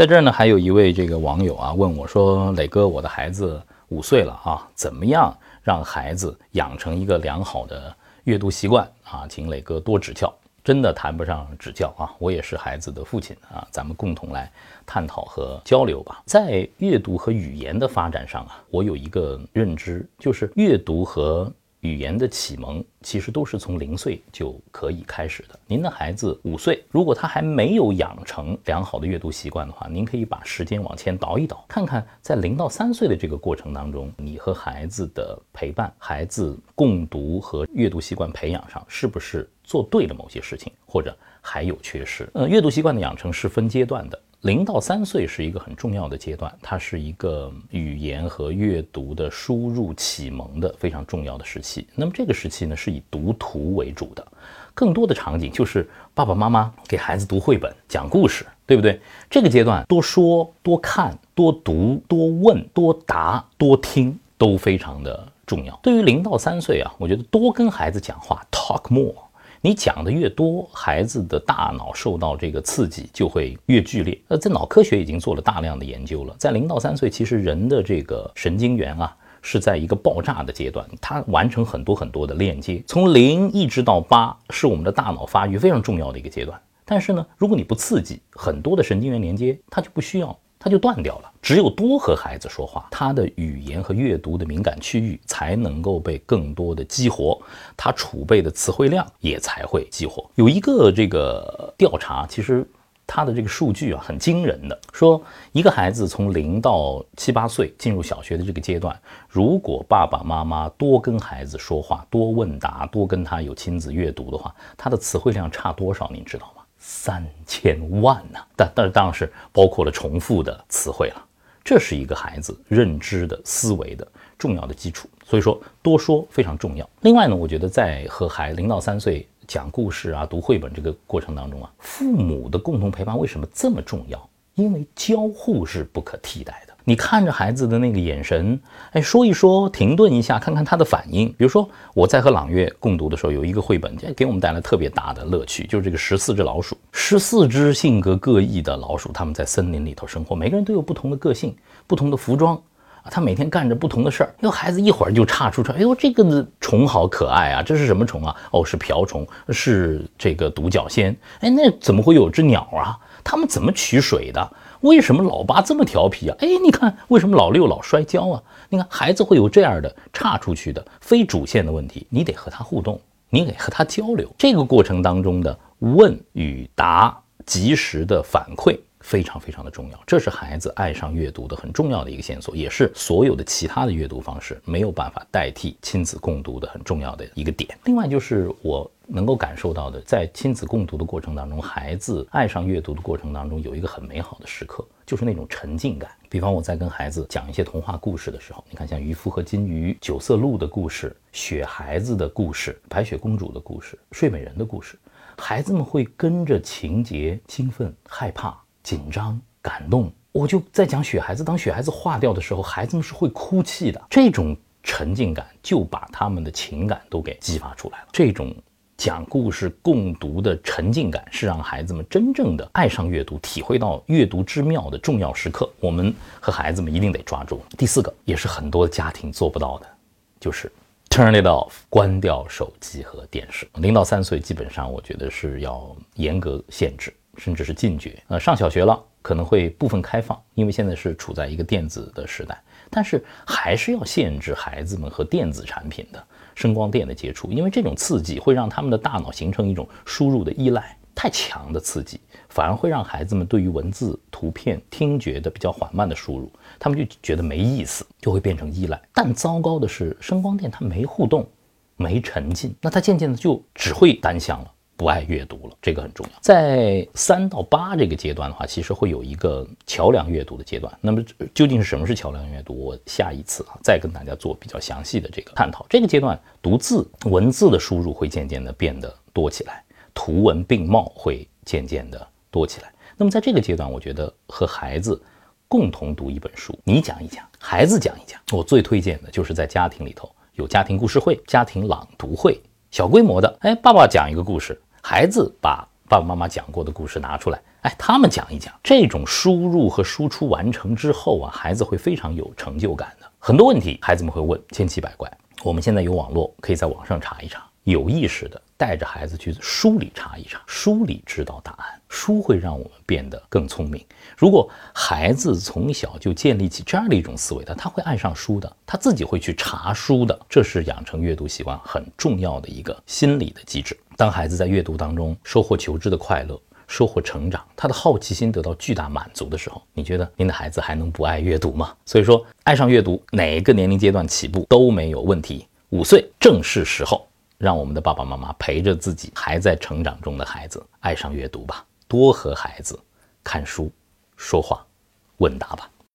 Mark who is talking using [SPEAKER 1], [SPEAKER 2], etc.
[SPEAKER 1] 在这儿呢，还有一位这个网友啊问我说：“磊哥，我的孩子五岁了啊，怎么样让孩子养成一个良好的阅读习惯啊？请磊哥多指教。”真的谈不上指教啊，我也是孩子的父亲啊，咱们共同来探讨和交流吧。在阅读和语言的发展上啊，我有一个认知，就是阅读和。语言的启蒙其实都是从零岁就可以开始的。您的孩子五岁，如果他还没有养成良好的阅读习惯的话，您可以把时间往前倒一倒，看看在零到三岁的这个过程当中，你和孩子的陪伴、孩子共读和阅读习惯培养上，是不是做对了某些事情，或者还有缺失？呃，阅读习惯的养成是分阶段的。零到三岁是一个很重要的阶段，它是一个语言和阅读的输入启蒙的非常重要的时期。那么这个时期呢，是以读图为主的，更多的场景就是爸爸妈妈给孩子读绘本、讲故事，对不对？这个阶段多说、多看、多读、多问、多答、多听都非常的重要。对于零到三岁啊，我觉得多跟孩子讲话，talk more。你讲的越多，孩子的大脑受到这个刺激就会越剧烈。呃，在脑科学已经做了大量的研究了，在零到三岁，其实人的这个神经元啊是在一个爆炸的阶段，它完成很多很多的链接，从零一直到八是我们的大脑发育非常重要的一个阶段。但是呢，如果你不刺激很多的神经元连接，它就不需要。它就断掉了。只有多和孩子说话，他的语言和阅读的敏感区域才能够被更多的激活，他储备的词汇量也才会激活。有一个这个调查，其实他的这个数据啊很惊人的，说一个孩子从零到七八岁进入小学的这个阶段，如果爸爸妈妈多跟孩子说话，多问答，多跟他有亲子阅读的话，他的词汇量差多少？您知道吗？三千万呢，但但当然是包括了重复的词汇了。这是一个孩子认知的思维的重要的基础，所以说多说非常重要。另外呢，我觉得在和孩零到三岁讲故事啊、读绘本这个过程当中啊，父母的共同陪伴为什么这么重要？因为交互是不可替代的。你看着孩子的那个眼神，哎，说一说，停顿一下，看看他的反应。比如说，我在和朗月共读的时候，有一个绘本，给我们带来特别大的乐趣，就是这个十四只老鼠，十四只性格各异的老鼠，他们在森林里头生活，每个人都有不同的个性，不同的服装，他每天干着不同的事儿。哟，孩子一会儿就岔出出，哎呦，这个虫好可爱啊，这是什么虫啊？哦，是瓢虫，是这个独角仙。哎，那怎么会有只鸟啊？他们怎么取水的？为什么老八这么调皮啊？哎，你看，为什么老六老摔跤啊？你看，孩子会有这样的岔出去的非主线的问题，你得和他互动，你得和他交流。这个过程当中的问与答，及时的反馈。非常非常的重要，这是孩子爱上阅读的很重要的一个线索，也是所有的其他的阅读方式没有办法代替亲子共读的很重要的一个点。另外就是我能够感受到的，在亲子共读的过程当中，孩子爱上阅读的过程当中，有一个很美好的时刻，就是那种沉浸感。比方我在跟孩子讲一些童话故事的时候，你看像渔夫和金鱼、九色鹿的故事、雪孩子的故事、白雪公主的故事、睡美人的故事，孩子们会跟着情节兴奋、害怕。紧张、感动，我就在讲雪孩子。当雪孩子化掉的时候，孩子们是会哭泣的。这种沉浸感就把他们的情感都给激发出来了。这种讲故事共读的沉浸感，是让孩子们真正的爱上阅读，体会到阅读之妙的重要时刻。我们和孩子们一定得抓住。第四个，也是很多家庭做不到的，就是 turn it off，关掉手机和电视。零到三岁，基本上我觉得是要严格限制。甚至是禁绝。呃，上小学了可能会部分开放，因为现在是处在一个电子的时代，但是还是要限制孩子们和电子产品的声光电的接触，因为这种刺激会让他们的大脑形成一种输入的依赖。太强的刺激反而会让孩子们对于文字、图片、听觉的比较缓慢的输入，他们就觉得没意思，就会变成依赖。但糟糕的是，声光电它没互动，没沉浸，那它渐渐的就只会单向了。不爱阅读了，这个很重要。在三到八这个阶段的话，其实会有一个桥梁阅读的阶段。那么究竟是什么是桥梁阅读？我下一次啊再跟大家做比较详细的这个探讨。这个阶段读字文字的输入会渐渐的变得多起来，图文并茂会渐渐的多起来。那么在这个阶段，我觉得和孩子共同读一本书，你讲一讲，孩子讲一讲。我最推荐的就是在家庭里头有家庭故事会、家庭朗读会，小规模的。哎，爸爸讲一个故事。孩子把爸爸妈妈讲过的故事拿出来，哎，他们讲一讲这种输入和输出完成之后啊，孩子会非常有成就感的。很多问题孩子们会问，千奇百怪。我们现在有网络，可以在网上查一查，有意识的带着孩子去书里查一查，书里知道答案。书会让我们变得更聪明。如果孩子从小就建立起这样的一种思维，他他会爱上书的，他自己会去查书的。这是养成阅读习惯很重要的一个心理的机制。当孩子在阅读当中收获求知的快乐，收获成长，他的好奇心得到巨大满足的时候，你觉得您的孩子还能不爱阅读吗？所以说，爱上阅读哪个年龄阶段起步都没有问题。五岁正是时候，让我们的爸爸妈妈陪着自己还在成长中的孩子爱上阅读吧，多和孩子看书、说话、问答吧。